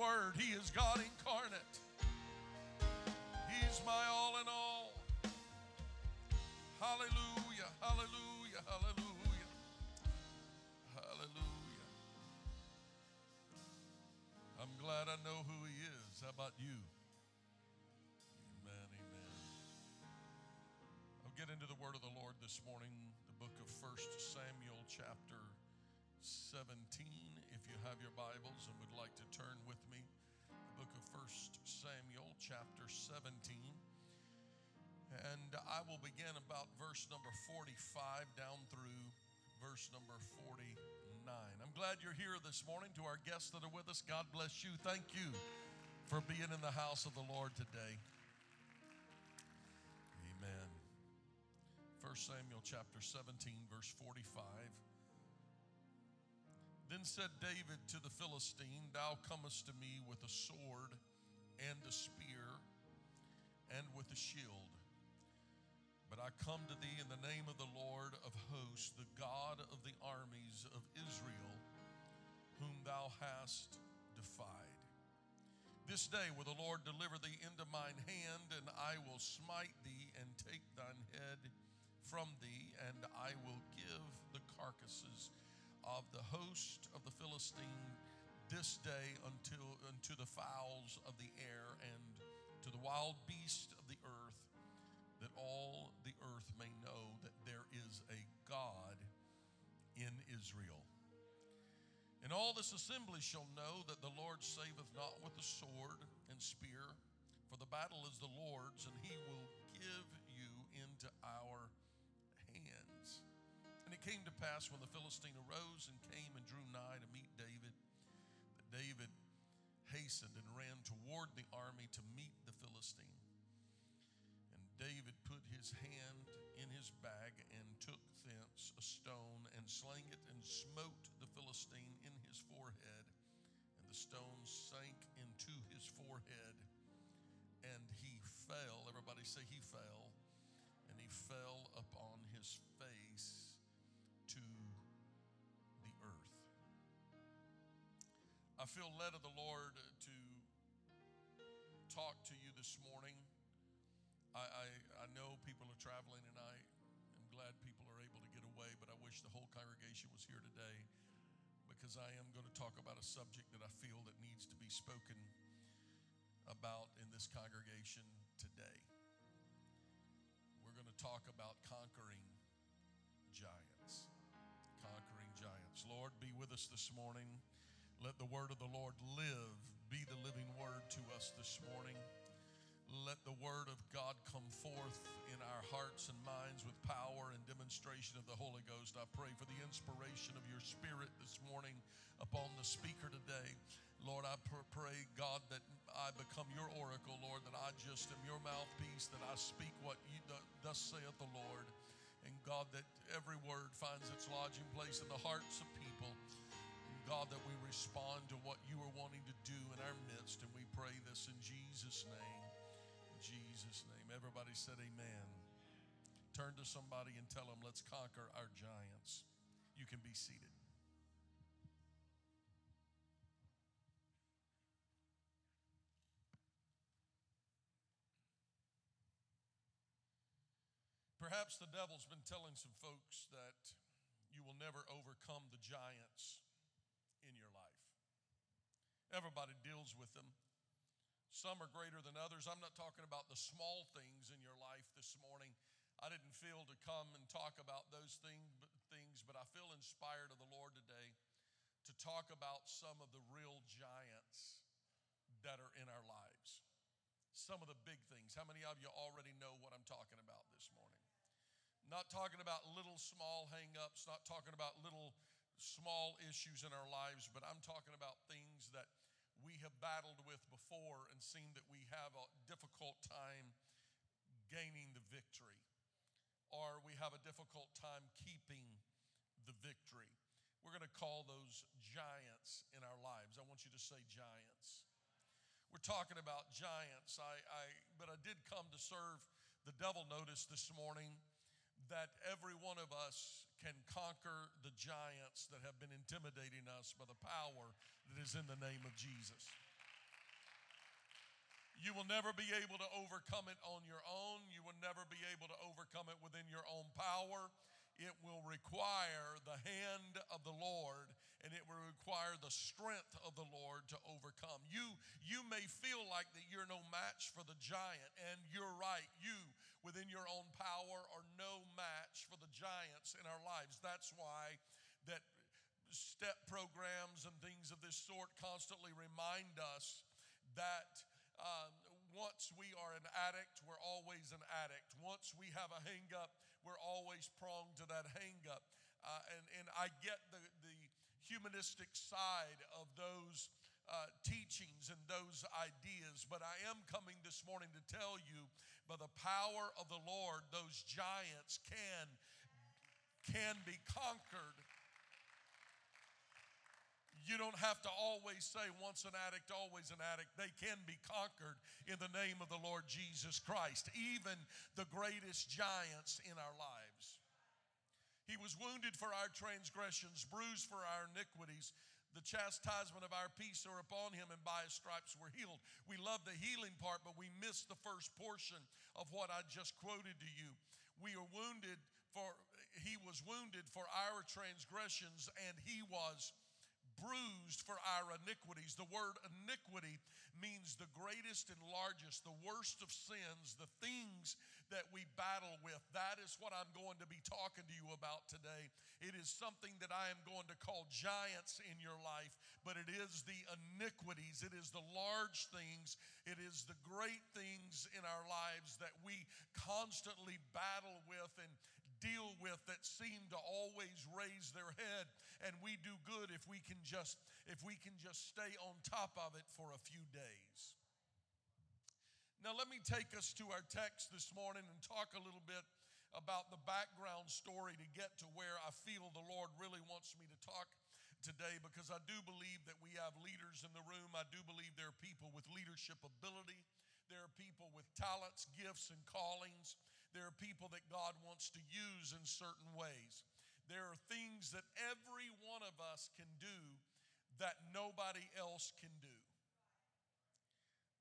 Word, He is God incarnate. He's my all in all. Hallelujah, hallelujah, hallelujah, hallelujah. I'm glad I know who He is. How about you? Amen, amen. I'll get into the word of the Lord this morning, the book of 1 Samuel, chapter 17. Have your Bibles and would like to turn with me, the book of 1 Samuel, chapter 17. And I will begin about verse number 45 down through verse number 49. I'm glad you're here this morning. To our guests that are with us, God bless you. Thank you for being in the house of the Lord today. Amen. 1 Samuel chapter 17, verse 45. Then said David to the Philistine, Thou comest to me with a sword and a spear and with a shield. But I come to thee in the name of the Lord of hosts, the God of the armies of Israel, whom thou hast defied. This day will the Lord deliver thee into mine hand, and I will smite thee and take thine head from thee, and I will give the carcasses of the host of the Philistine this day until unto the fowls of the air and to the wild beasts of the earth, that all the earth may know that there is a God in Israel. And all this assembly shall know that the Lord saveth not with the sword and spear, for the battle is the Lord's, and he will give you into it came to pass when the Philistine arose and came and drew nigh to meet David, that David hastened and ran toward the army to meet the Philistine. And David put his hand in his bag and took thence a stone and slang it and smote the Philistine in his forehead. And the stone sank into his forehead and he fell. Everybody say he fell. And he fell I feel led of the Lord to talk to you this morning. I, I, I know people are traveling, and I am glad people are able to get away, but I wish the whole congregation was here today because I am going to talk about a subject that I feel that needs to be spoken about in this congregation today. We're going to talk about conquering giants. Conquering giants. Lord, be with us this morning. Let the word of the Lord live, be the living word to us this morning. Let the word of God come forth in our hearts and minds with power and demonstration of the Holy Ghost. I pray for the inspiration of your spirit this morning upon the speaker today. Lord, I pr- pray, God, that I become your oracle, Lord, that I just am your mouthpiece, that I speak what you, thus saith the Lord. And God, that every word finds its lodging place in the hearts of God, that we respond to what you are wanting to do in our midst. And we pray this in Jesus' name. In Jesus' name. Everybody said amen. Turn to somebody and tell them, let's conquer our giants. You can be seated. Perhaps the devil's been telling some folks that you will never overcome the giants in your life. Everybody deals with them. Some are greater than others. I'm not talking about the small things in your life this morning. I didn't feel to come and talk about those thing, things, but I feel inspired of the Lord today to talk about some of the real giants that are in our lives. Some of the big things. How many of you already know what I'm talking about this morning? Not talking about little small hangups, not talking about little small issues in our lives, but I'm talking about things that we have battled with before and seen that we have a difficult time gaining the victory, or we have a difficult time keeping the victory. We're going to call those giants in our lives. I want you to say giants. We're talking about giants. I, I but I did come to serve the devil notice this morning that every one of us can conquer the giants that have been intimidating us by the power that is in the name of Jesus. You will never be able to overcome it on your own. You will never be able to overcome it within your own power. It will require the hand of the Lord and it will require the strength of the Lord to overcome. You, you may feel like that you're no match for the giant, and you're right. You, within your own power, are no match for the giants in our lives. That's why that step programs and things of this sort constantly remind us that um, once we are an addict, we're always an addict. Once we have a hang up, we're always prone to that hang up. Uh, and, and I get the, the humanistic side of those uh, teachings and those ideas, but I am coming this morning to tell you by the power of the Lord, those giants can, can be conquered you don't have to always say once an addict, always an addict. They can be conquered in the name of the Lord Jesus Christ, even the greatest giants in our lives. He was wounded for our transgressions, bruised for our iniquities. The chastisement of our peace are upon him, and by his stripes we're healed. We love the healing part, but we miss the first portion of what I just quoted to you. We are wounded for, he was wounded for our transgressions, and he was bruised for our iniquities. The word iniquity means the greatest and largest, the worst of sins, the things that we battle with. That is what I'm going to be talking to you about today. It is something that I am going to call giants in your life, but it is the iniquities, it is the large things, it is the great things in our lives that we constantly battle with and deal with that seem to always raise their head and we do good if we can just if we can just stay on top of it for a few days now let me take us to our text this morning and talk a little bit about the background story to get to where I feel the Lord really wants me to talk today because I do believe that we have leaders in the room. I do believe there are people with leadership ability. There are people with talents, gifts, and callings. There are people that God wants to use in certain ways. There are things that every one of us can do that nobody else can do.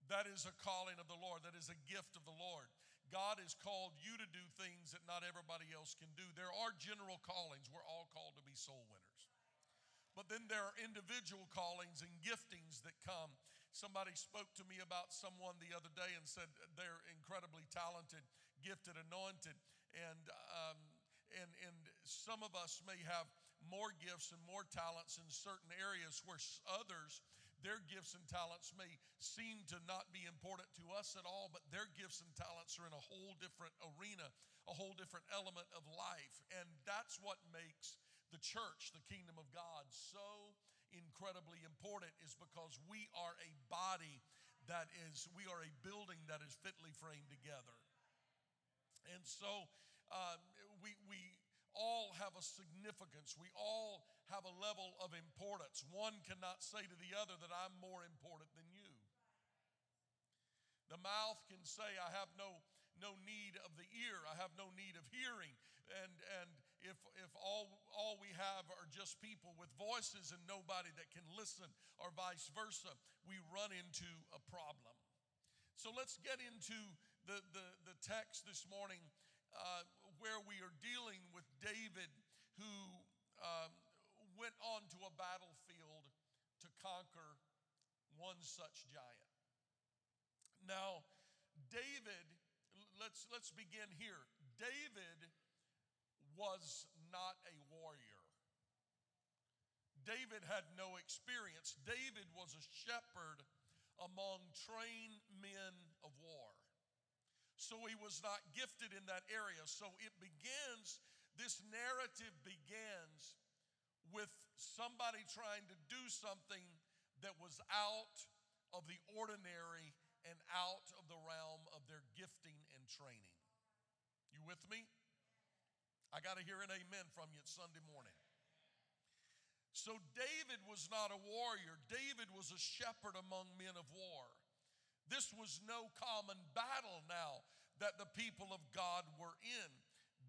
That is a calling of the Lord. That is a gift of the Lord. God has called you to do things that not everybody else can do. There are general callings. We're all called to be soul winners. But then there are individual callings and giftings that come. Somebody spoke to me about someone the other day and said they're incredibly talented gifted, anointed. And, um, and, and some of us may have more gifts and more talents in certain areas where others, their gifts and talents may seem to not be important to us at all, but their gifts and talents are in a whole different arena, a whole different element of life. And that's what makes the church, the kingdom of God, so incredibly important, is because we are a body that is, we are a building that is fitly framed together. And so uh, we, we all have a significance. We all have a level of importance. One cannot say to the other that I'm more important than you. The mouth can say, I have no, no need of the ear, I have no need of hearing. And, and if, if all, all we have are just people with voices and nobody that can listen, or vice versa, we run into a problem. So let's get into the, the, the text this morning uh, where we are dealing with David, who um, went onto a battlefield to conquer one such giant. Now, David, let's, let's begin here. David was not a warrior. David had no experience. David was a shepherd among trained men of war. So he was not gifted in that area. So it begins, this narrative begins with somebody trying to do something that was out of the ordinary and out of the realm of their gifting and training. You with me? I got to hear an amen from you Sunday morning. So, David was not a warrior, David was a shepherd among men of war. This was no common battle now that the people of God were in.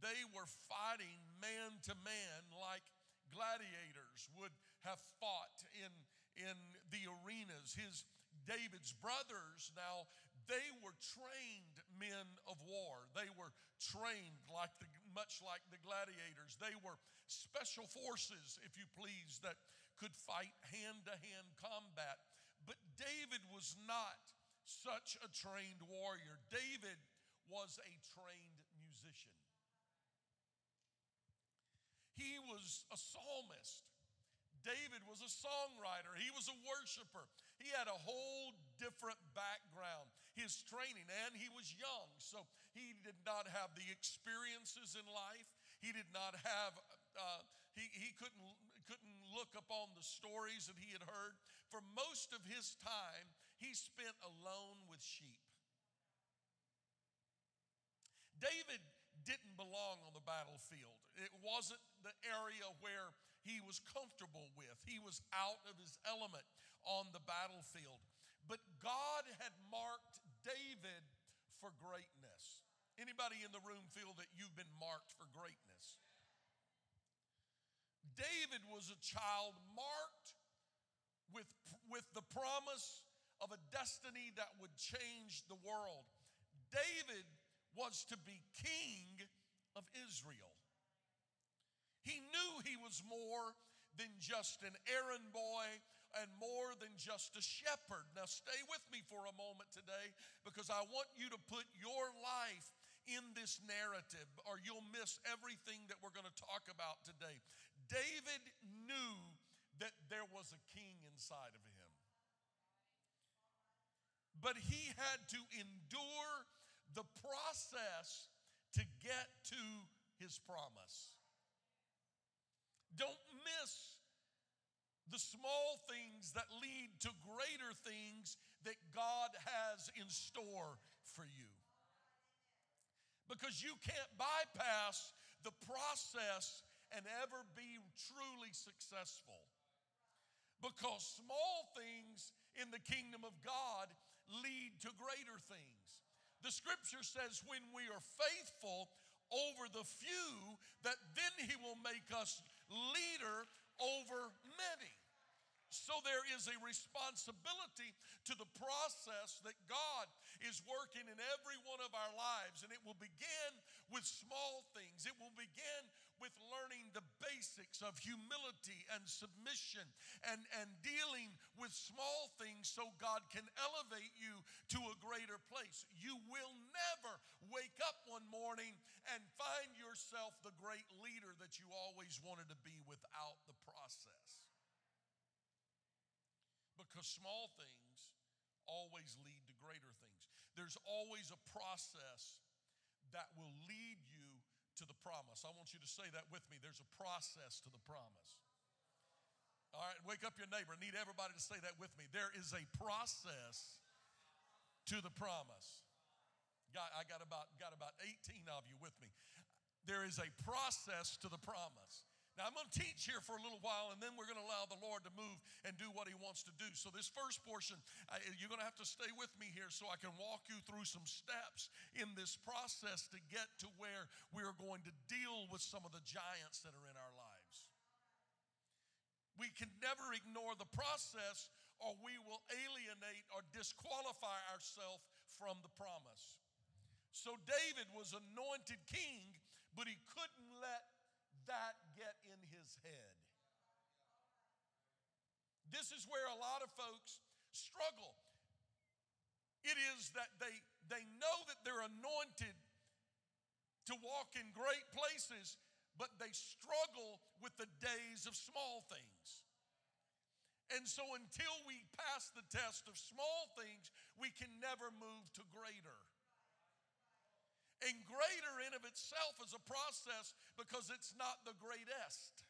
They were fighting man to man like gladiators would have fought in, in the arenas. His David's brothers now they were trained men of war. They were trained like the, much like the gladiators. They were special forces, if you please, that could fight hand to hand combat. But David was not such a trained warrior. David was a trained musician. He was a psalmist. David was a songwriter, he was a worshiper. He had a whole different background, his training, and he was young, so he did not have the experiences in life. He did not have, uh, he, he couldn't, couldn't look upon the stories that he had heard. For most of his time, he spent alone with sheep. David didn't belong on the battlefield. It wasn't the area where he was comfortable with. He was out of his element on the battlefield. But God had marked David for greatness. Anybody in the room feel that you've been marked for greatness? David was a child marked with, with the promise of a destiny that would change the world. David was to be king of Israel. He knew he was more than just an errand boy and more than just a shepherd. Now, stay with me for a moment today because I want you to put your life in this narrative or you'll miss everything that we're going to talk about today. David knew that there was a king inside of him, but he had to endure the process to get to his promise. Don't miss the small things that lead to greater things that God has in store for you. Because you can't bypass the process and ever be truly successful. Because small things in the kingdom of God lead to greater things. The scripture says, when we are faithful over the few, that then he will make us leader over many. So there is a responsibility to the process that God is working in every one of our lives. And it will begin with small things, it will begin with learning the basics of humility and submission and, and dealing with small things so God can elevate you to a greater place. You will never wake up one morning and find yourself the great leader that you always wanted to be without the process. Because small things always lead to greater things. There's always a process that will lead to the promise. I want you to say that with me. There's a process to the promise. All right, wake up your neighbor. I need everybody to say that with me. There is a process to the promise. I got about, got about 18 of you with me. There is a process to the promise. Now, I'm going to teach here for a little while, and then we're going to allow the Lord to move and do what He wants to do. So, this first portion, you're going to have to stay with me here so I can walk you through some steps in this process to get to where we are going to deal with some of the giants that are in our lives. We can never ignore the process, or we will alienate or disqualify ourselves from the promise. So David was anointed king, but he couldn't let that get in his head. This is where a lot of folks struggle. It is that they, they know that they're anointed to walk in great places, but they struggle with the days of small things. And so, until we pass the test of small things, we can never move to greater. And greater in of itself is a process because it's not the greatest.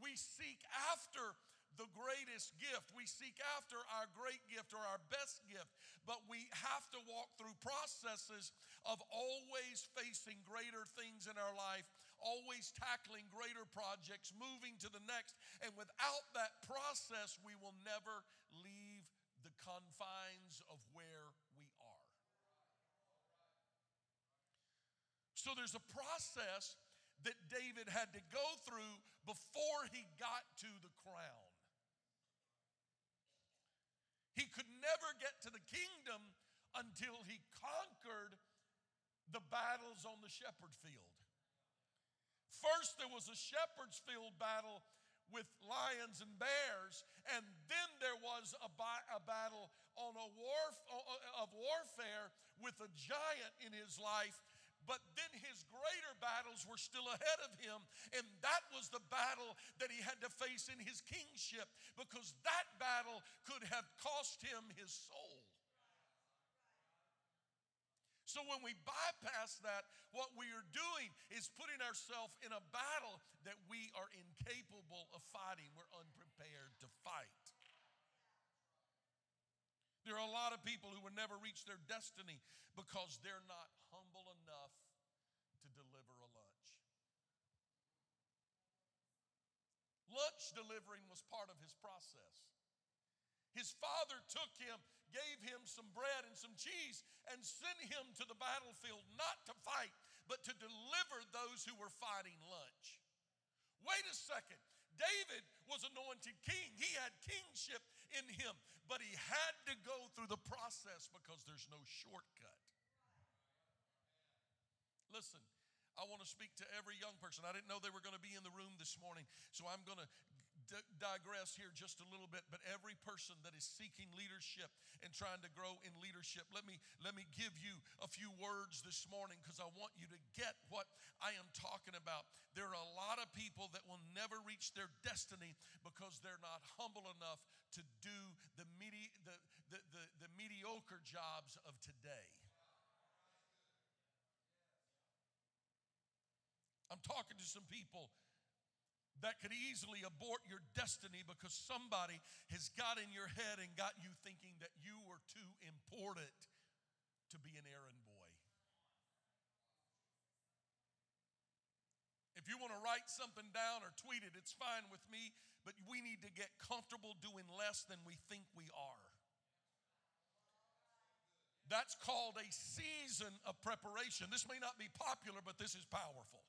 We seek after the greatest gift. We seek after our great gift or our best gift, but we have to walk through processes of always facing greater things in our life, always tackling greater projects, moving to the next. And without that process, we will never leave the confines of where we are. So there's a process that David had to go through before he got to the crown. He could never get to the kingdom until he conquered the battles on the shepherd field. First, there was a shepherd's field battle with lions and bears, and then there was a, bi- a battle on a war of warfare with a giant in his life but then his greater battles were still ahead of him. And that was the battle that he had to face in his kingship because that battle could have cost him his soul. So when we bypass that, what we are doing is putting ourselves in a battle that we are incapable of fighting. We're unprepared to fight. There are a lot of people who will never reach their destiny because they're not humble enough to deliver a lunch. Lunch delivering was part of his process. His father took him, gave him some bread and some cheese, and sent him to the battlefield not to fight, but to deliver those who were fighting lunch. Wait a second. David was anointed king. He had kingship in him, but he had to go through the process because there's no shortcut. Listen, I want to speak to every young person. I didn't know they were going to be in the room this morning, so I'm going to d- digress here just a little bit. But every person that is seeking leadership and trying to grow in leadership, let me let me give you a few words this morning because I want you to get what I am talking about. There are a lot of people that will never reach their destiny because they're not humble enough to do the, medi- the, the, the, the mediocre jobs of today. I'm talking to some people that could easily abort your destiny because somebody has got in your head and got you thinking that you were too important to be an errand boy. If you want to write something down or tweet it, it's fine with me, but we need to get comfortable doing less than we think we are. That's called a season of preparation. This may not be popular, but this is powerful.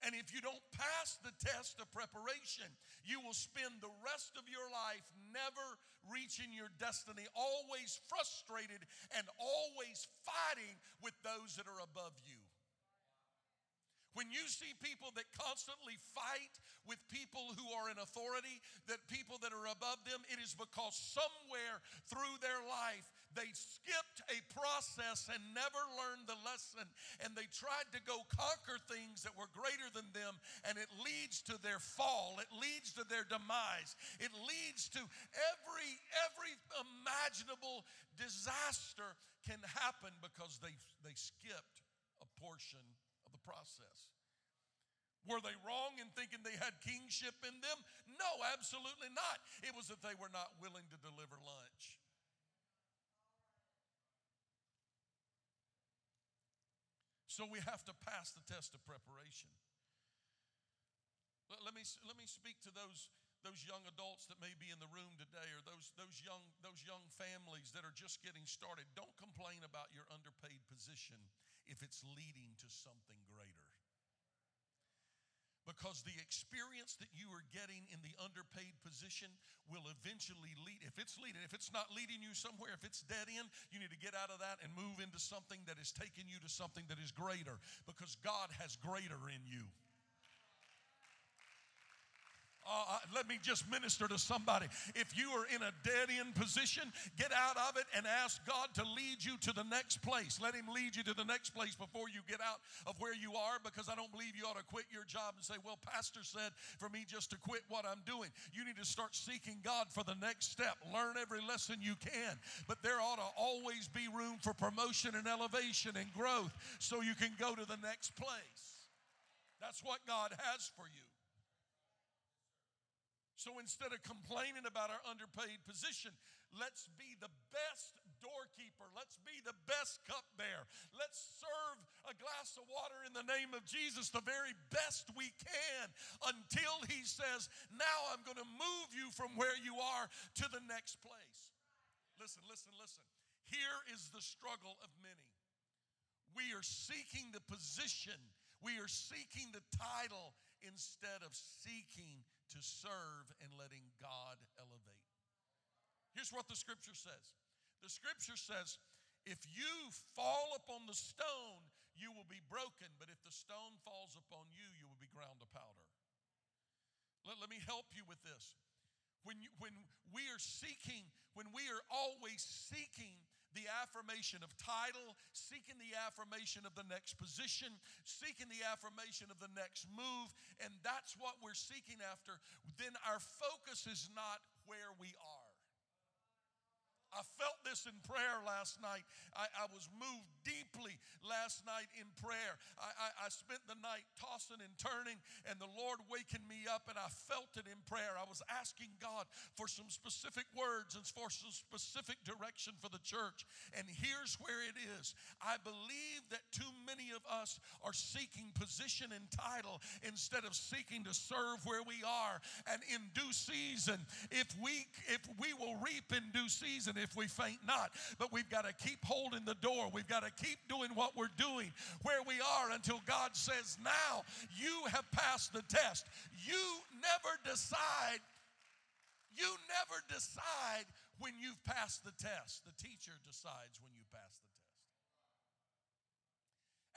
And if you don't pass the test of preparation, you will spend the rest of your life never reaching your destiny, always frustrated and always fighting with those that are above you. When you see people that constantly fight with people who are in authority, that people that are above them, it is because somewhere through their life they skipped a process and never learned the lesson and they tried to go conquer things that were greater than them and it leads to their fall, it leads to their demise. It leads to every every imaginable disaster can happen because they they skipped a portion of the process. Were they wrong in thinking they had kingship in them? No, absolutely not. It was that they were not willing to deliver lunch. So we have to pass the test of preparation. Let, me, let me speak to those, those young adults that may be in the room today or those, those, young, those young families that are just getting started. Don't complain about your underpaid position if it's leading to something greater because the experience that you are getting in the underpaid position will eventually lead if it's leading if it's not leading you somewhere if it's dead end you need to get out of that and move into something that is taking you to something that is greater because God has greater in you. Uh, let me just minister to somebody. If you are in a dead end position, get out of it and ask God to lead you to the next place. Let Him lead you to the next place before you get out of where you are because I don't believe you ought to quit your job and say, Well, Pastor said for me just to quit what I'm doing. You need to start seeking God for the next step. Learn every lesson you can. But there ought to always be room for promotion and elevation and growth so you can go to the next place. That's what God has for you. So instead of complaining about our underpaid position, let's be the best doorkeeper. Let's be the best cupbearer. Let's serve a glass of water in the name of Jesus the very best we can until He says, Now I'm going to move you from where you are to the next place. Listen, listen, listen. Here is the struggle of many. We are seeking the position, we are seeking the title instead of seeking to serve and letting God elevate. Here's what the scripture says the scripture says, if you fall upon the stone, you will be broken, but if the stone falls upon you, you will be ground to powder. Let, let me help you with this. When, you, when we are seeking, when we are always seeking the affirmation of title, seeking the affirmation of the next position, seeking the affirmation of the next move, and that's what we're seeking after, then our focus is not where we are. I felt this in prayer last night. I, I was moved deeply last night in prayer. I, I, I, spent the night tossing and turning, and the Lord waking me up, and I felt it in prayer. I was asking God for some specific words and for some specific direction for the church. And here's where it is I believe that too many of us are seeking position and title instead of seeking to serve where we are. And in due season, if we if we will reap in due season, if we faint not. But we've got to keep holding the door. We've got to keep doing what we're doing where we are until God says, Now you have passed the test. You never decide. You never decide when you've passed the test. The teacher decides when you pass the test.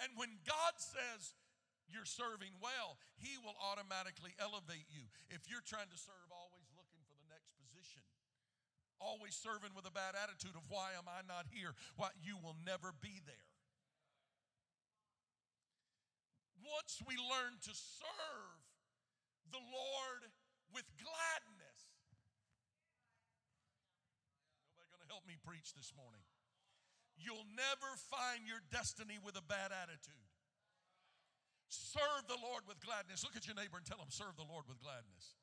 And when God says, you're serving well, He will automatically elevate you. If you're trying to serve always looking for the next position, always serving with a bad attitude of why am I not here? Why you will never be there. Once we learn to serve the Lord with gladness. Nobody going to help me preach this morning. You'll never find your destiny with a bad attitude. Serve the Lord with gladness. Look at your neighbor and tell him, serve the Lord with gladness.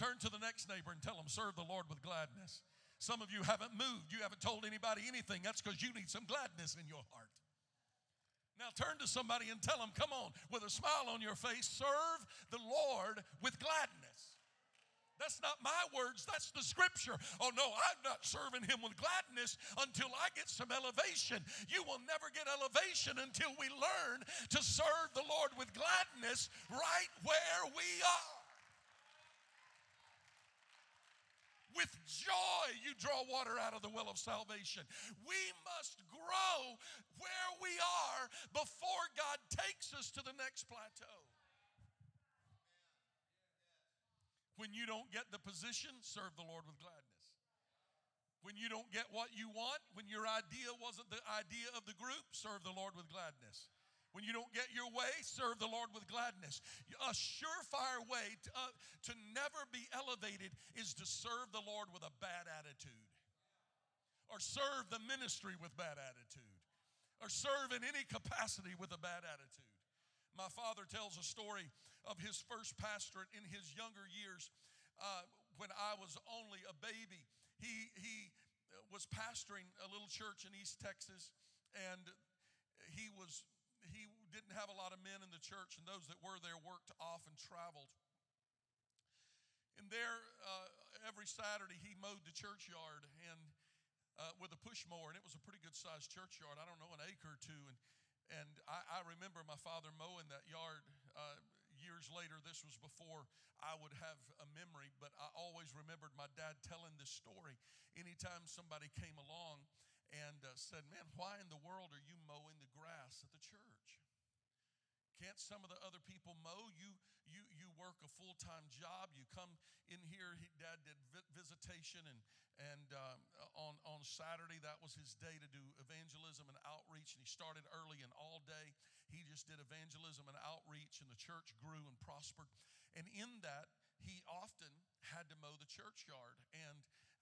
Turn to the next neighbor and tell them, serve the Lord with gladness. Some of you haven't moved. You haven't told anybody anything. That's because you need some gladness in your heart. Now turn to somebody and tell them, come on, with a smile on your face, serve the Lord with gladness. That's not my words, that's the scripture. Oh no, I'm not serving him with gladness until I get some elevation. You will never get elevation until we learn to serve the Lord with gladness right where we are. With joy, you draw water out of the well of salvation. We must grow where we are before God takes us to the next plateau. When you don't get the position, serve the Lord with gladness. When you don't get what you want, when your idea wasn't the idea of the group, serve the Lord with gladness. When you don't get your way, serve the Lord with gladness. A surefire way to, uh, to never be elevated is to serve the Lord with a bad attitude, or serve the ministry with bad attitude, or serve in any capacity with a bad attitude. My father tells a story of his first pastorate in his younger years uh, when I was only a baby. He, he was pastoring a little church in East Texas, and he was he didn't have a lot of men in the church, and those that were there worked off and traveled. And there, uh, every Saturday, he mowed the churchyard and uh, with a push mower, and it was a pretty good sized churchyard. I don't know, an acre or two. And and I, I remember my father mowing that yard. Uh, years later, this was before I would have a memory, but I always remembered my dad telling this story. Anytime somebody came along and uh, said, Man, why in the world are you mowing the grass at the church? Can't some of the other people mow? You you you work a full time job. You come in here. He, Dad did vi- visitation, and and um, on on Saturday that was his day to do evangelism and outreach. And he started early and all day. He just did evangelism and outreach, and the church grew and prospered. And in that, he often had to mow the churchyard. And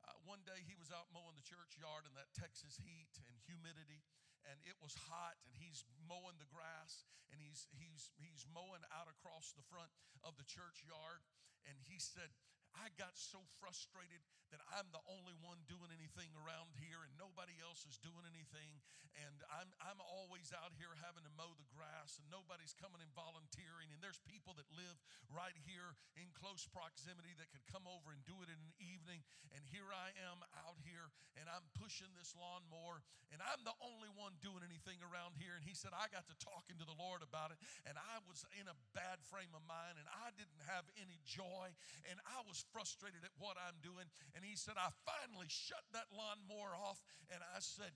uh, one day he was out mowing the churchyard in that Texas heat and humidity and it was hot and he's mowing the grass and he's he's he's mowing out across the front of the churchyard and he said I got so frustrated that I'm the only one doing anything around here and nobody else is doing anything. And I'm, I'm always out here having to mow the grass and nobody's coming and volunteering. And there's people that live right here in close proximity that could come over and do it in an evening. And here I am out here and I'm pushing this lawnmower and I'm the only one doing anything around here. And he said, I got to talking to the Lord about it and I was in a bad frame of mind and I didn't have any joy and I was frustrated at what I'm doing. And he said, I finally shut that lawnmower off and I said,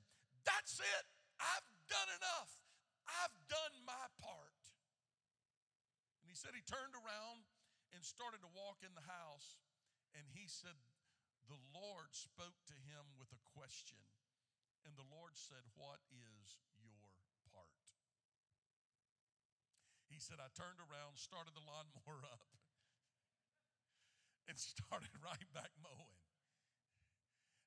That's it. I've done enough. I've done my part. And he said he turned around and started to walk in the house. And he said, The Lord spoke to him with a question. And the Lord said, What is your part? He said, I turned around, started the lawnmower up, and started right back mowing.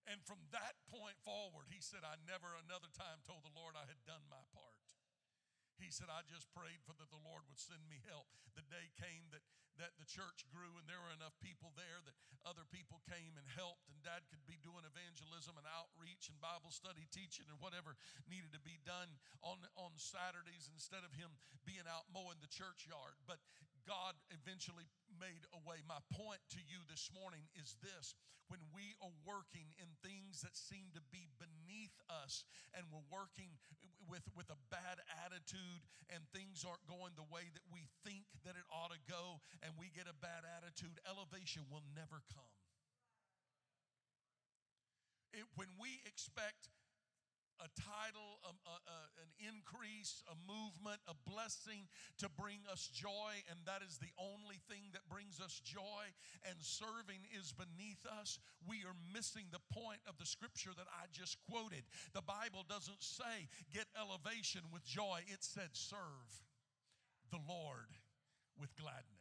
And from that point forward, he said, I never another time told the Lord I had done my part. He said, I just prayed for that the Lord would send me help. The day came that, that the church grew and there were enough people there that other people came and helped, and dad could be doing evangelism and outreach and Bible study teaching and whatever needed to be done on, on Saturdays instead of him being out mowing the churchyard. But God eventually made a way. My point to you this morning is this when we are working in things that seem to be beneath us and we're working with, with a bad attitude and things aren't going the way that we think that it ought to go and we get a bad attitude, elevation will never come. It, when we expect a title, a, a, an increase, a movement, a blessing to bring us joy, and that is the only thing that brings us joy, and serving is beneath us, we are missing the point of the scripture that I just quoted. The Bible doesn't say get elevation with joy, it said serve the Lord with gladness.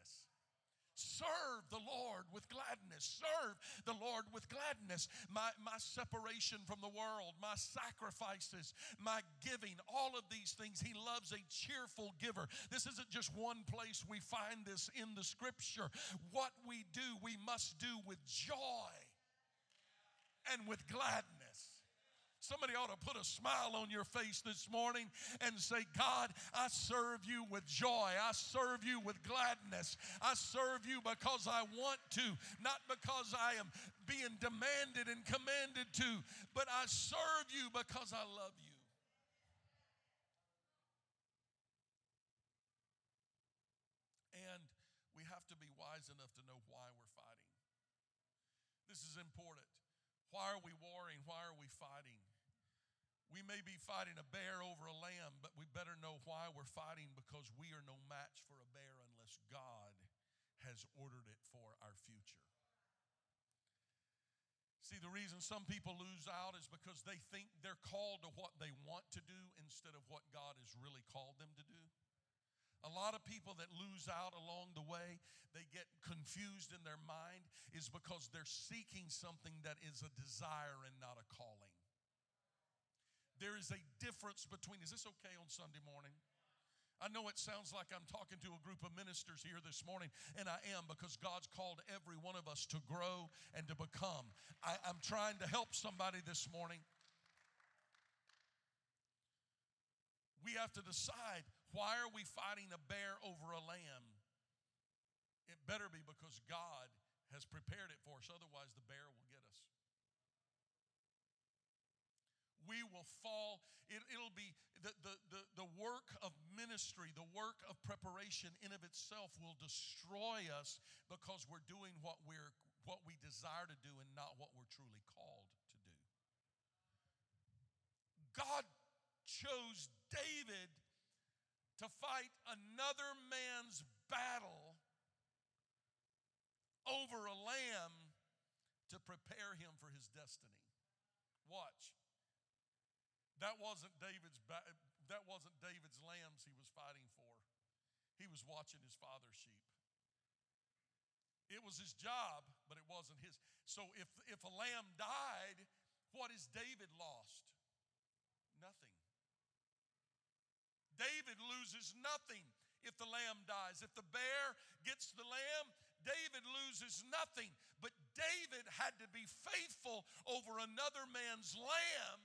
Serve the Lord with gladness. Serve the Lord with gladness. My, my separation from the world, my sacrifices, my giving, all of these things. He loves a cheerful giver. This isn't just one place we find this in the scripture. What we do, we must do with joy and with gladness. Somebody ought to put a smile on your face this morning and say, God, I serve you with joy. I serve you with gladness. I serve you because I want to, not because I am being demanded and commanded to, but I serve you because I love you. And we have to be wise enough to know why we're fighting. This is important. Why are we warring? Why are we fighting? We may be fighting a bear over a lamb, but we better know why we're fighting because we are no match for a bear unless God has ordered it for our future. See, the reason some people lose out is because they think they're called to what they want to do instead of what God has really called them to do. A lot of people that lose out along the way, they get confused in their mind, is because they're seeking something that is a desire and not a calling. There is a difference between, is this okay on Sunday morning? I know it sounds like I'm talking to a group of ministers here this morning, and I am because God's called every one of us to grow and to become. I, am trying to help somebody this morning. We have to decide why are we fighting a bear over a lamb? It better be because God has prepared it for us, otherwise, the bear will get us we will fall. It, will be the, the, the, the work of ministry, the work of preparation in of itself will destroy us because we're doing what we're what we desire to do and not what we're truly called to do. God chose David to fight another man's battle over a lamb to prepare him for his destiny. Watch. That wasn't David's that wasn't David's lambs he was fighting for. He was watching his father's sheep. It was his job, but it wasn't his. So if if a lamb died, what is David lost? Nothing. David loses nothing if the lamb dies. If the bear gets the lamb, David loses nothing. But David had to be faithful over another man's lamb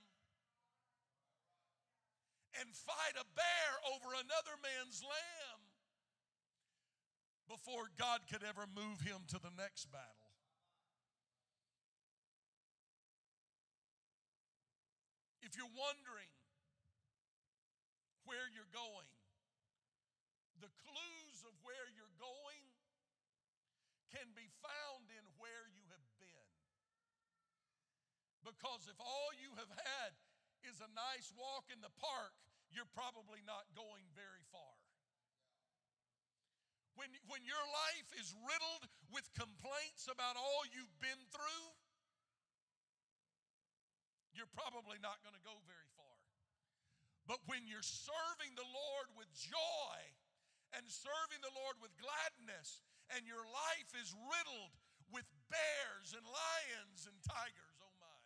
and fight a bear over another man's lamb before God could ever move him to the next battle. If you're wondering where you're going, the clues of where you're going can be found in where you have been. Because if all you have had is a nice walk in the park, you're probably not going very far. When, when your life is riddled with complaints about all you've been through, you're probably not going to go very far. But when you're serving the Lord with joy and serving the Lord with gladness, and your life is riddled with bears and lions and tigers, oh my.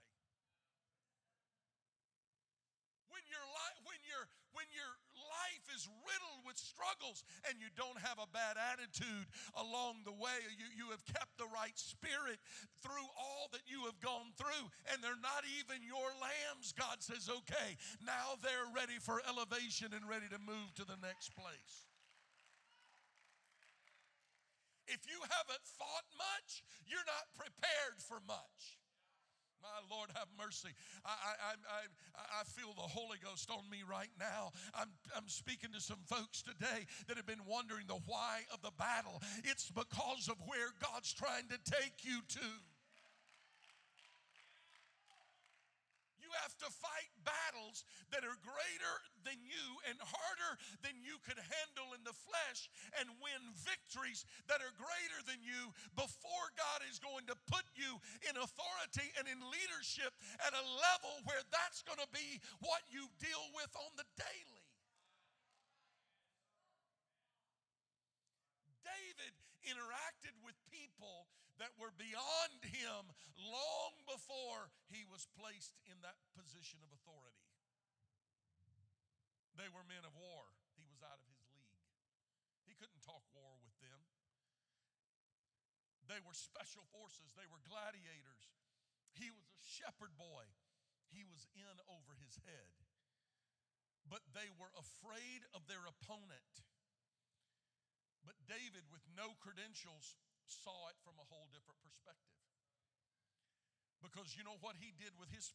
When your life when your when your life is riddled with struggles and you don't have a bad attitude along the way, you, you have kept the right spirit through all that you have gone through, and they're not even your lambs, God says, okay, now they're ready for elevation and ready to move to the next place. If you haven't fought much, you're not prepared for much. My Lord, have mercy. I, I, I, I feel the Holy Ghost on me right now. I'm, I'm speaking to some folks today that have been wondering the why of the battle. It's because of where God's trying to take you to. Have to fight battles that are greater than you and harder than you could handle in the flesh and win victories that are greater than you before God is going to put you in authority and in leadership at a level where that's going to be what you deal with on the daily. David interacted with people that were beyond him long before he was placed in that position of authority. They were men of war. He was out of his league. He couldn't talk war with them. They were special forces, they were gladiators. He was a shepherd boy. He was in over his head. But they were afraid of their opponent. But David, with no credentials, saw it from a whole different perspective. Because you know what he did with his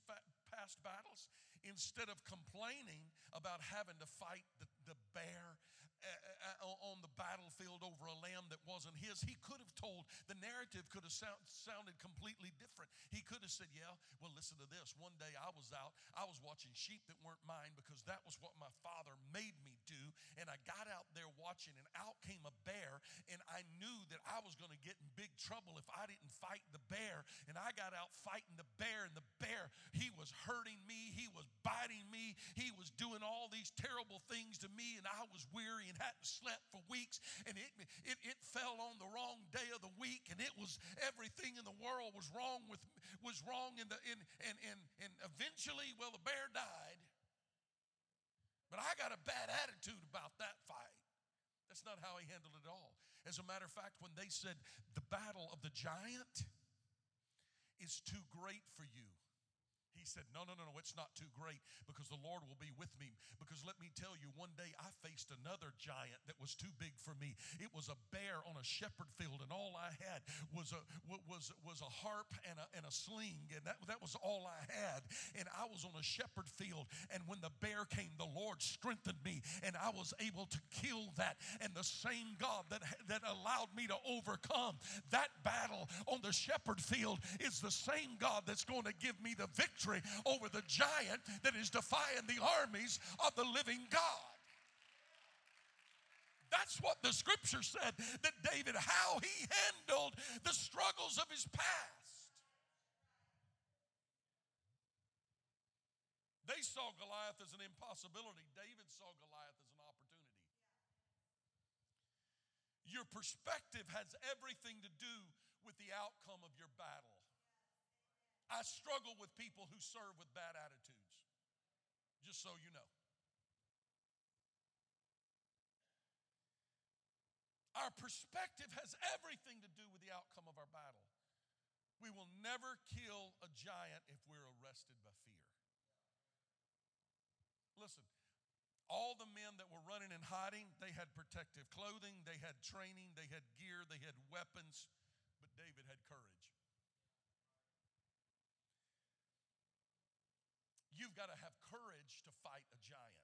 past battles? Instead of complaining about having to fight the, the bear eh, eh, on the battlefield over a lamb that wasn't his. He could have told, the narrative could have sound, sounded completely different. He could have said, Yeah, well, listen to this. One day I was out, I was watching sheep that weren't mine because that was what my father made me do. And I got out there watching, and out came a bear, and I knew that I was going to get in big trouble if I didn't fight the bear. And I got out fighting the bear, and the bear, he was hurting me, he was biting me, he was doing all these terrible things to me, and I was weary and hadn't slept for weeks, and it, it, it fell on the wrong day of the week, and it was everything in the world was wrong with was wrong in the in and and and eventually, well, the bear died. But I got a bad attitude about that fight. That's not how he handled it all. As a matter of fact, when they said the battle of the giant is too great for you, said, No, no, no, no, it's not too great because the Lord will be with me. Because let me tell you, one day I faced another giant that was too big for me. It was a bear on a shepherd field, and all I had was a was was a harp and a, and a sling, and that, that was all I had. And I was on a shepherd field, and when the bear came, the Lord strengthened me, and I was able to kill that. And the same God that that allowed me to overcome that battle on the shepherd field is the same God that's going to give me the victory over the giant that is defying the armies of the living God. That's what the scripture said that David, how he handled the struggles of his past. They saw Goliath as an impossibility. David saw Goliath as an opportunity. Your perspective has everything to do with the outcome of your battle. I struggle with people who serve with bad attitudes, just so you know. Our perspective has everything to do with the outcome of our battle. We will never kill a giant if we're arrested by fear. Listen, all the men that were running and hiding, they had protective clothing, they had training, they had gear, they had weapons, but David had courage. You've got to have courage to fight a giant.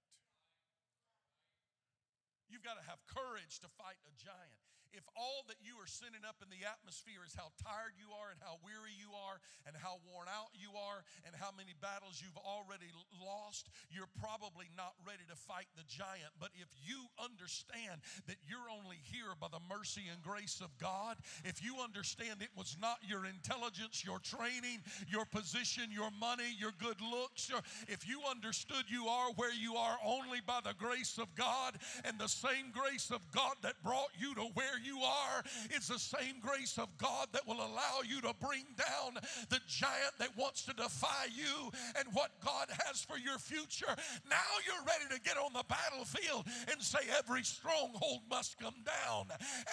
You've got to have courage to fight a giant if all that you are sending up in the atmosphere is how tired you are and how weary you are and how worn out you are and how many battles you've already lost, you're probably not ready to fight the giant. But if you understand that you're only here by the mercy and grace of God, if you understand it was not your intelligence, your training, your position, your money, your good looks, your, if you understood you are where you are only by the grace of God and the same grace of God that brought you to where you are, it's the same grace of God that will allow you to bring down the giant that wants to defy you and what God has for your future. Now you're ready to get on the battlefield and say, Every stronghold must come down,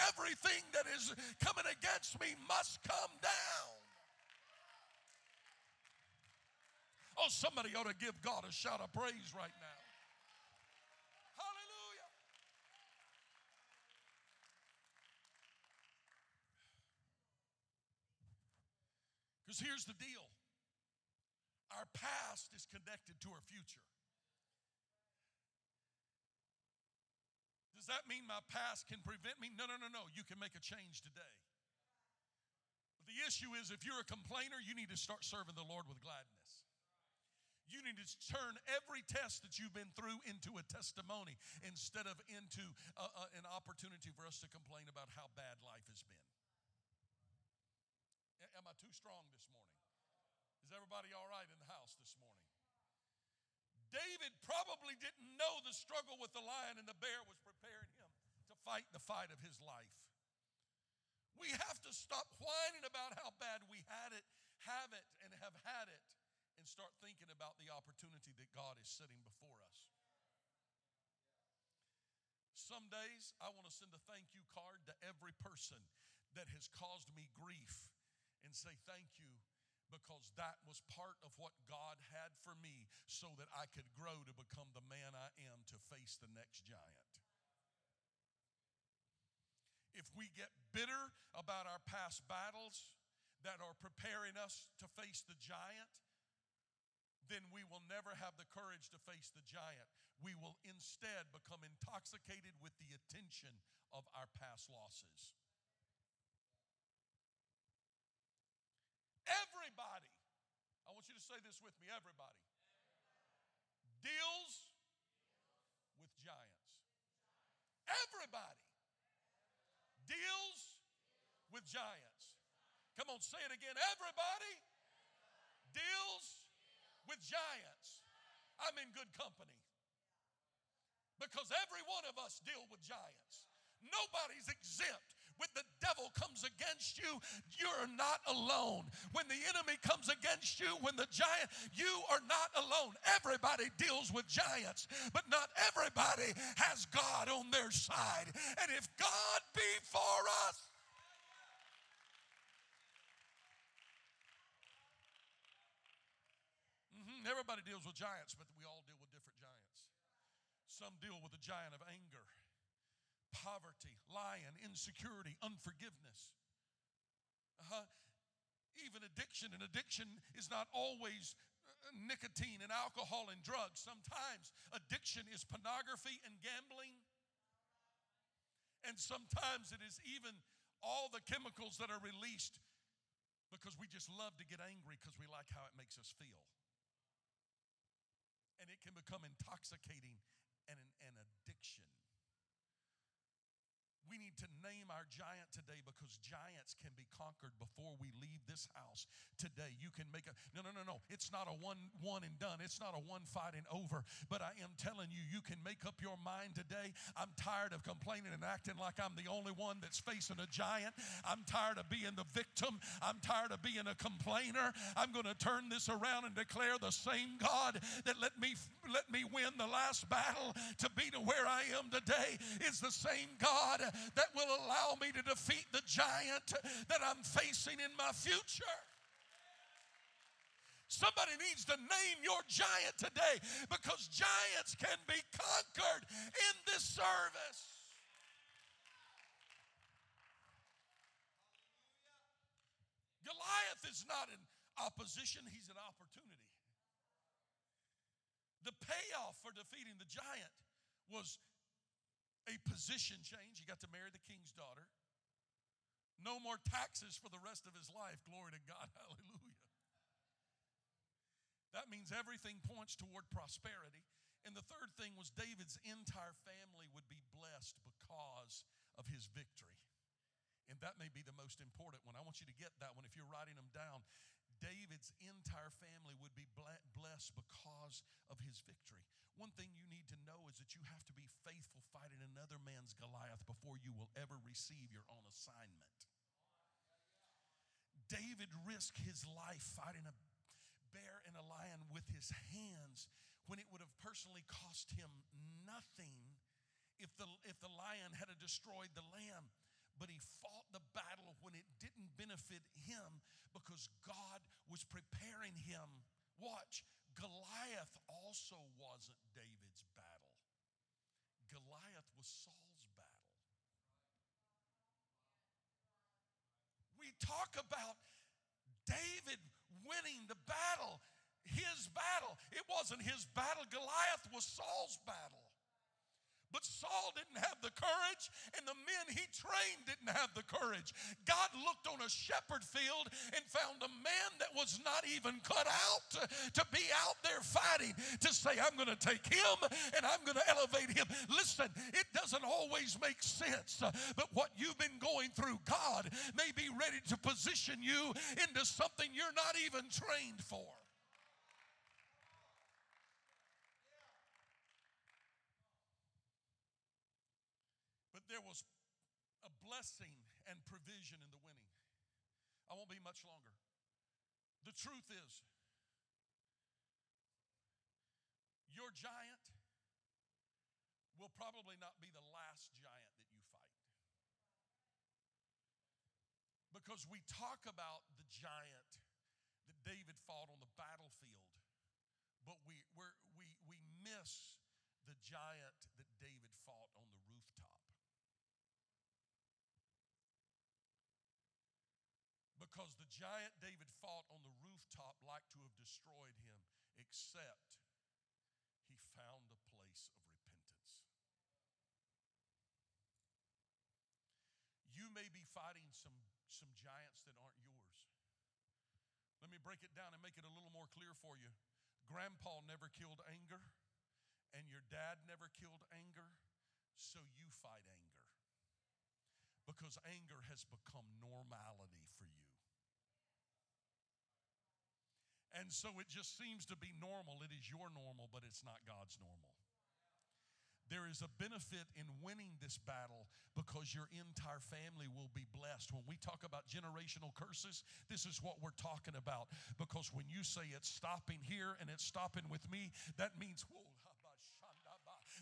everything that is coming against me must come down. Oh, somebody ought to give God a shout of praise right now. Because here's the deal our past is connected to our future. Does that mean my past can prevent me? No, no, no, no. You can make a change today. But the issue is if you're a complainer, you need to start serving the Lord with gladness. You need to turn every test that you've been through into a testimony instead of into a, a, an opportunity for us to complain about how bad life has been. Am I too strong this morning? Is everybody all right in the house this morning? David probably didn't know the struggle with the lion and the bear was preparing him to fight the fight of his life. We have to stop whining about how bad we had it, have it, and have had it, and start thinking about the opportunity that God is setting before us. Some days I want to send a thank you card to every person that has caused me grief and say thank you because that was part of what God had for me so that I could grow to become the man I am to face the next giant. If we get bitter about our past battles that are preparing us to face the giant, then we will never have the courage to face the giant. We will instead become intoxicated with the attention of our past losses. Everybody, I want you to say this with me everybody, deals with giants. Everybody deals with giants. Come on, say it again. Everybody deals with giants. I'm in good company because every one of us deal with giants. Nobody's exempt when the devil comes against you, you're not alone. When the enemy comes against you, when the giant, you are not alone. Everybody deals with giants, but not everybody has God on their side. And if God be for us, mm-hmm, Everybody deals with giants, but we all deal with different giants. Some deal with the giant of anger poverty, lying, insecurity, unforgiveness. Uh-huh. Even addiction, and addiction is not always uh, nicotine and alcohol and drugs. Sometimes addiction is pornography and gambling. And sometimes it is even all the chemicals that are released because we just love to get angry because we like how it makes us feel. and it can become intoxicating and an, an addiction. We need to name our giant today because giants can be conquered before we leave this house today. You can make a no, no, no, no. It's not a one, one and done. It's not a one fight and over. But I am telling you, you can make up your mind today. I'm tired of complaining and acting like I'm the only one that's facing a giant. I'm tired of being the victim. I'm tired of being a complainer. I'm going to turn this around and declare the same God that let me let me win the last battle to be to where I am today is the same God that will allow me to defeat the giant that I'm facing in my future. Somebody needs to name your giant today because giants can be conquered in this service. Goliath is not an opposition, he's an opportunity. The payoff for defeating the giant was a position change. He got to marry the king's daughter. No more taxes for the rest of his life. Glory to God. Hallelujah. That means everything points toward prosperity. And the third thing was David's entire family would be blessed because of his victory. And that may be the most important one. I want you to get that one if you're writing them down. David's entire family would be blessed because of his victory. One thing you need to know is that you have to be faithful fighting another man's Goliath before you will ever receive your own assignment. David risked his life fighting a bear and a lion with his hands when it would have personally cost him nothing if the, if the lion had destroyed the lamb but he fought the battle when it didn't benefit him because God was preparing him. Watch, Goliath also wasn't David's battle, Goliath was Saul's battle. We talk about David winning the battle, his battle. It wasn't his battle, Goliath was Saul's battle. But Saul didn't have the courage, and the men he trained didn't have the courage. God looked on a shepherd field and found a man that was not even cut out to, to be out there fighting, to say, I'm going to take him and I'm going to elevate him. Listen, it doesn't always make sense, uh, but what you've been going through, God may be ready to position you into something you're not even trained for. there was a blessing and provision in the winning. I won't be much longer. The truth is, your giant will probably not be the last giant that you fight. Because we talk about the giant that David fought on the battlefield, but we, we we, miss the giant that David fought on the because the giant David fought on the rooftop like to have destroyed him, except he found a place of repentance. You may be fighting some, some giants that aren't yours. Let me break it down and make it a little more clear for you. Grandpa never killed anger, and your dad never killed anger, so you fight anger. Because anger has become normality for you. And so it just seems to be normal. It is your normal, but it's not God's normal. There is a benefit in winning this battle because your entire family will be blessed. When we talk about generational curses, this is what we're talking about. Because when you say it's stopping here and it's stopping with me, that means, whoa,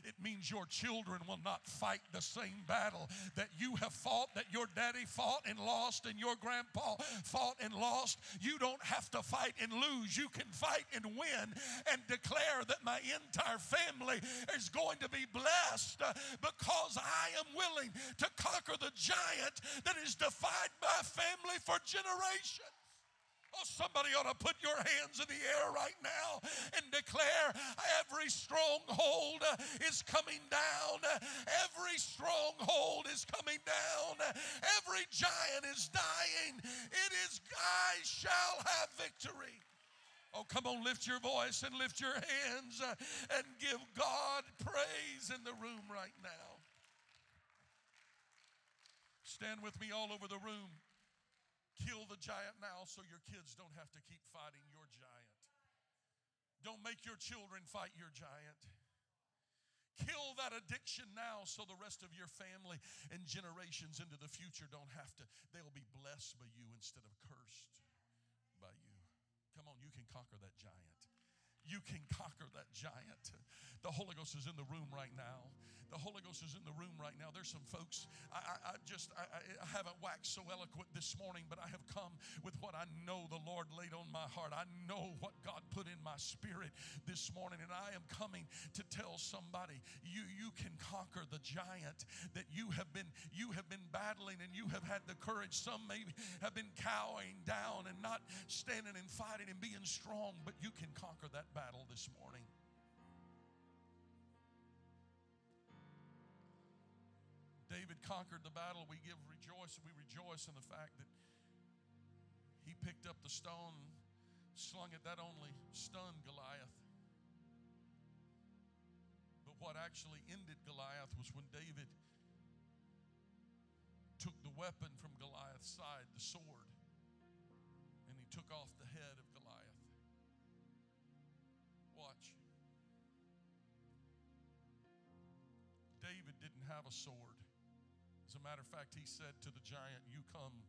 it means your children will not fight the same battle that you have fought, that your daddy fought and lost, and your grandpa fought and lost. You don't have to fight and lose. You can fight and win and declare that my entire family is going to be blessed uh, because I am willing to conquer the giant that has defied my family for generations. Oh, somebody ought to put your hands in the air right now and declare every stronghold is coming down. Every stronghold is coming down. Every giant is dying. It is, I shall have victory. Oh, come on, lift your voice and lift your hands and give God praise in the room right now. Stand with me all over the room. Kill the giant now so your kids don't have to keep fighting your giant. Don't make your children fight your giant. Kill that addiction now so the rest of your family and generations into the future don't have to, they'll be blessed by you instead of cursed by you. Come on, you can conquer that giant. You can conquer that giant. The Holy Ghost is in the room right now. The Holy Ghost is in the room right now. There's some folks, I, I, I just, I, I haven't waxed so eloquent this morning, but I have come with what I know the Lord laid on my heart. I know what God put in my spirit this morning, and I am coming to tell somebody you, you can conquer the giant that you have been, you have been battling and you have had the courage. Some maybe have been cowering down and not standing and fighting and being strong, but you can conquer that battle this morning. Conquered the battle, we give rejoice, we rejoice in the fact that he picked up the stone, slung it, that only stunned Goliath. But what actually ended Goliath was when David took the weapon from Goliath's side, the sword, and he took off the head of Goliath. Watch. David didn't have a sword. As a matter of fact, he said to the giant, You come,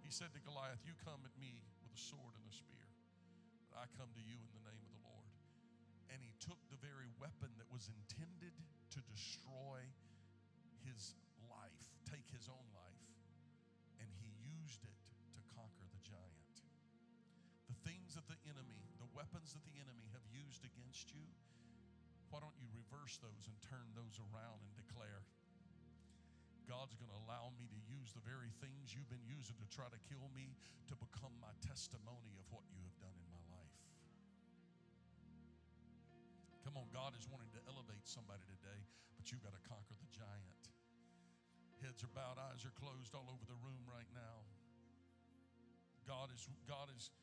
he said to Goliath, You come at me with a sword and a spear, but I come to you in the name of the Lord. And he took the very weapon that was intended to destroy his life, take his own life, and he used it to conquer the giant. The things that the enemy, the weapons that the enemy have used against you, why don't you reverse those and turn those around and declare, God's going to allow me to use the very things you've been using to try to kill me to become my testimony of what you have done in my life. Come on, God is wanting to elevate somebody today, but you've got to conquer the giant. Heads are bowed, eyes are closed all over the room right now. God is God is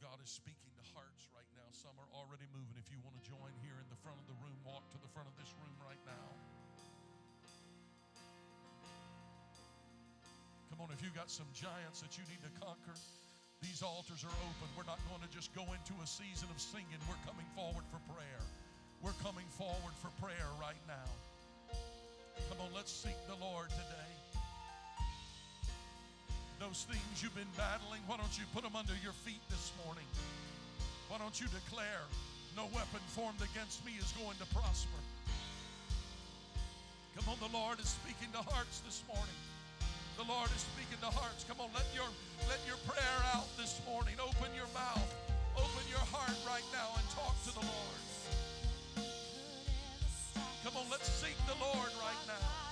God is speaking to hearts right now. Some are already moving. If you want to join here in the front of the room, walk to the front of this room right now. Come on, if you got some giants that you need to conquer, these altars are open. We're not going to just go into a season of singing. We're coming forward for prayer. We're coming forward for prayer right now. Come on, let's seek the Lord today. Those things you've been battling, why don't you put them under your feet this morning? Why don't you declare, no weapon formed against me is going to prosper? Come on, the Lord is speaking to hearts this morning. The Lord is speaking to hearts. Come on, let your let your prayer out this morning. Open your mouth. Open your heart right now and talk to the Lord. Come on, let's seek the Lord right now.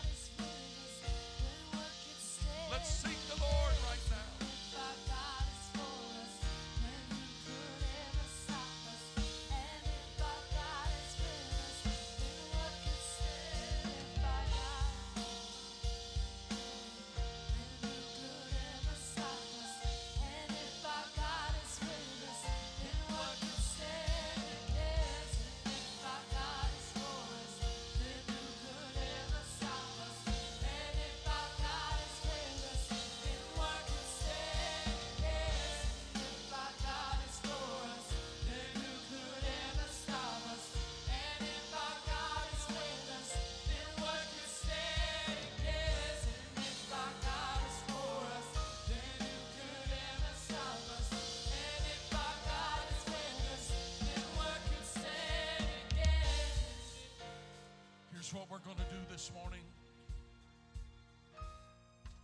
This morning.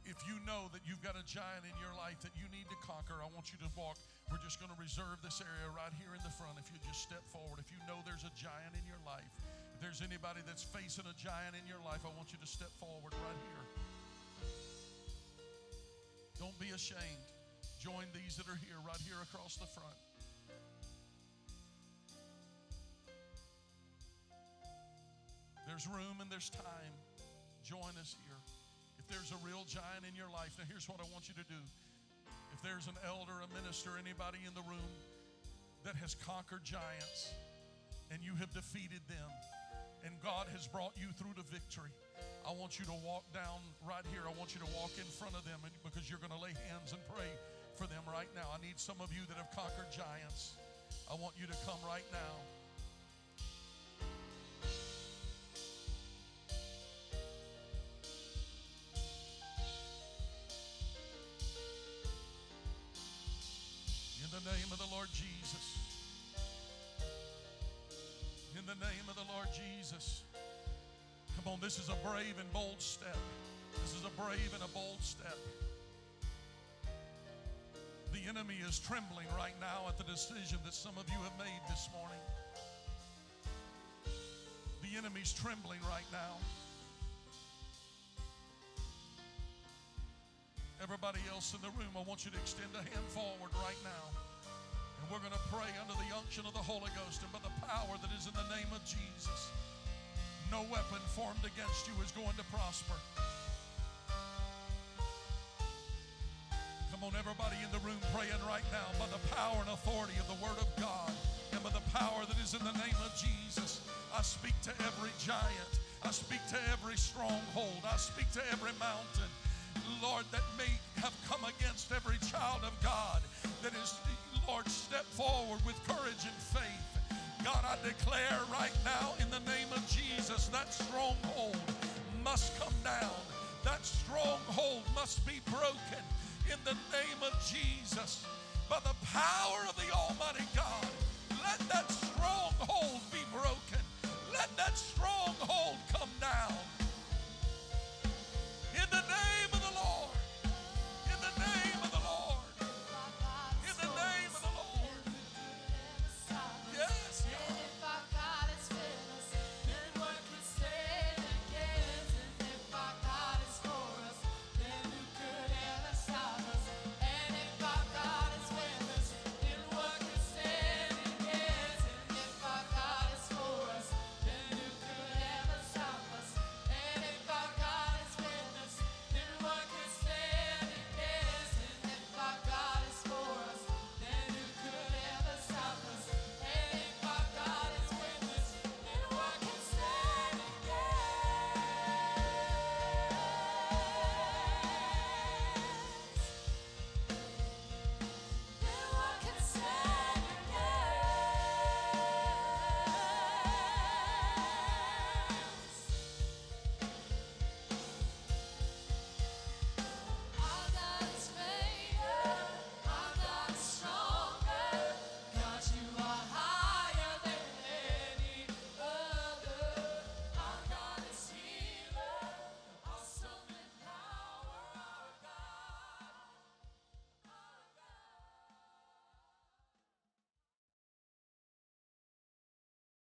If you know that you've got a giant in your life that you need to conquer, I want you to walk. We're just going to reserve this area right here in the front. If you just step forward, if you know there's a giant in your life, if there's anybody that's facing a giant in your life, I want you to step forward right here. Don't be ashamed. Join these that are here, right here across the front. Time. Join us here. If there's a real giant in your life, now here's what I want you to do. If there's an elder, a minister, anybody in the room, that has conquered giants and you have defeated them and God has brought you through to victory. I want you to walk down right here. I want you to walk in front of them because you're going to lay hands and pray for them right now. I need some of you that have conquered giants. I want you to come right now. Jesus. In the name of the Lord Jesus. Come on, this is a brave and bold step. This is a brave and a bold step. The enemy is trembling right now at the decision that some of you have made this morning. The enemy's trembling right now. Everybody else in the room, I want you to extend a hand forward right now. We're going to pray under the unction of the Holy Ghost and by the power that is in the name of Jesus. No weapon formed against you is going to prosper. Come on, everybody in the room praying right now by the power and authority of the Word of God and by the power that is in the name of Jesus. I speak to every giant. I speak to every stronghold. I speak to every mountain. Lord, that may have come against every child of God that is, Lord, step forward with courage and faith. God, I declare right now in the name of Jesus that stronghold must come down. That stronghold must be broken in the name of Jesus. By the power of the Almighty God, let that stronghold be broken. Let that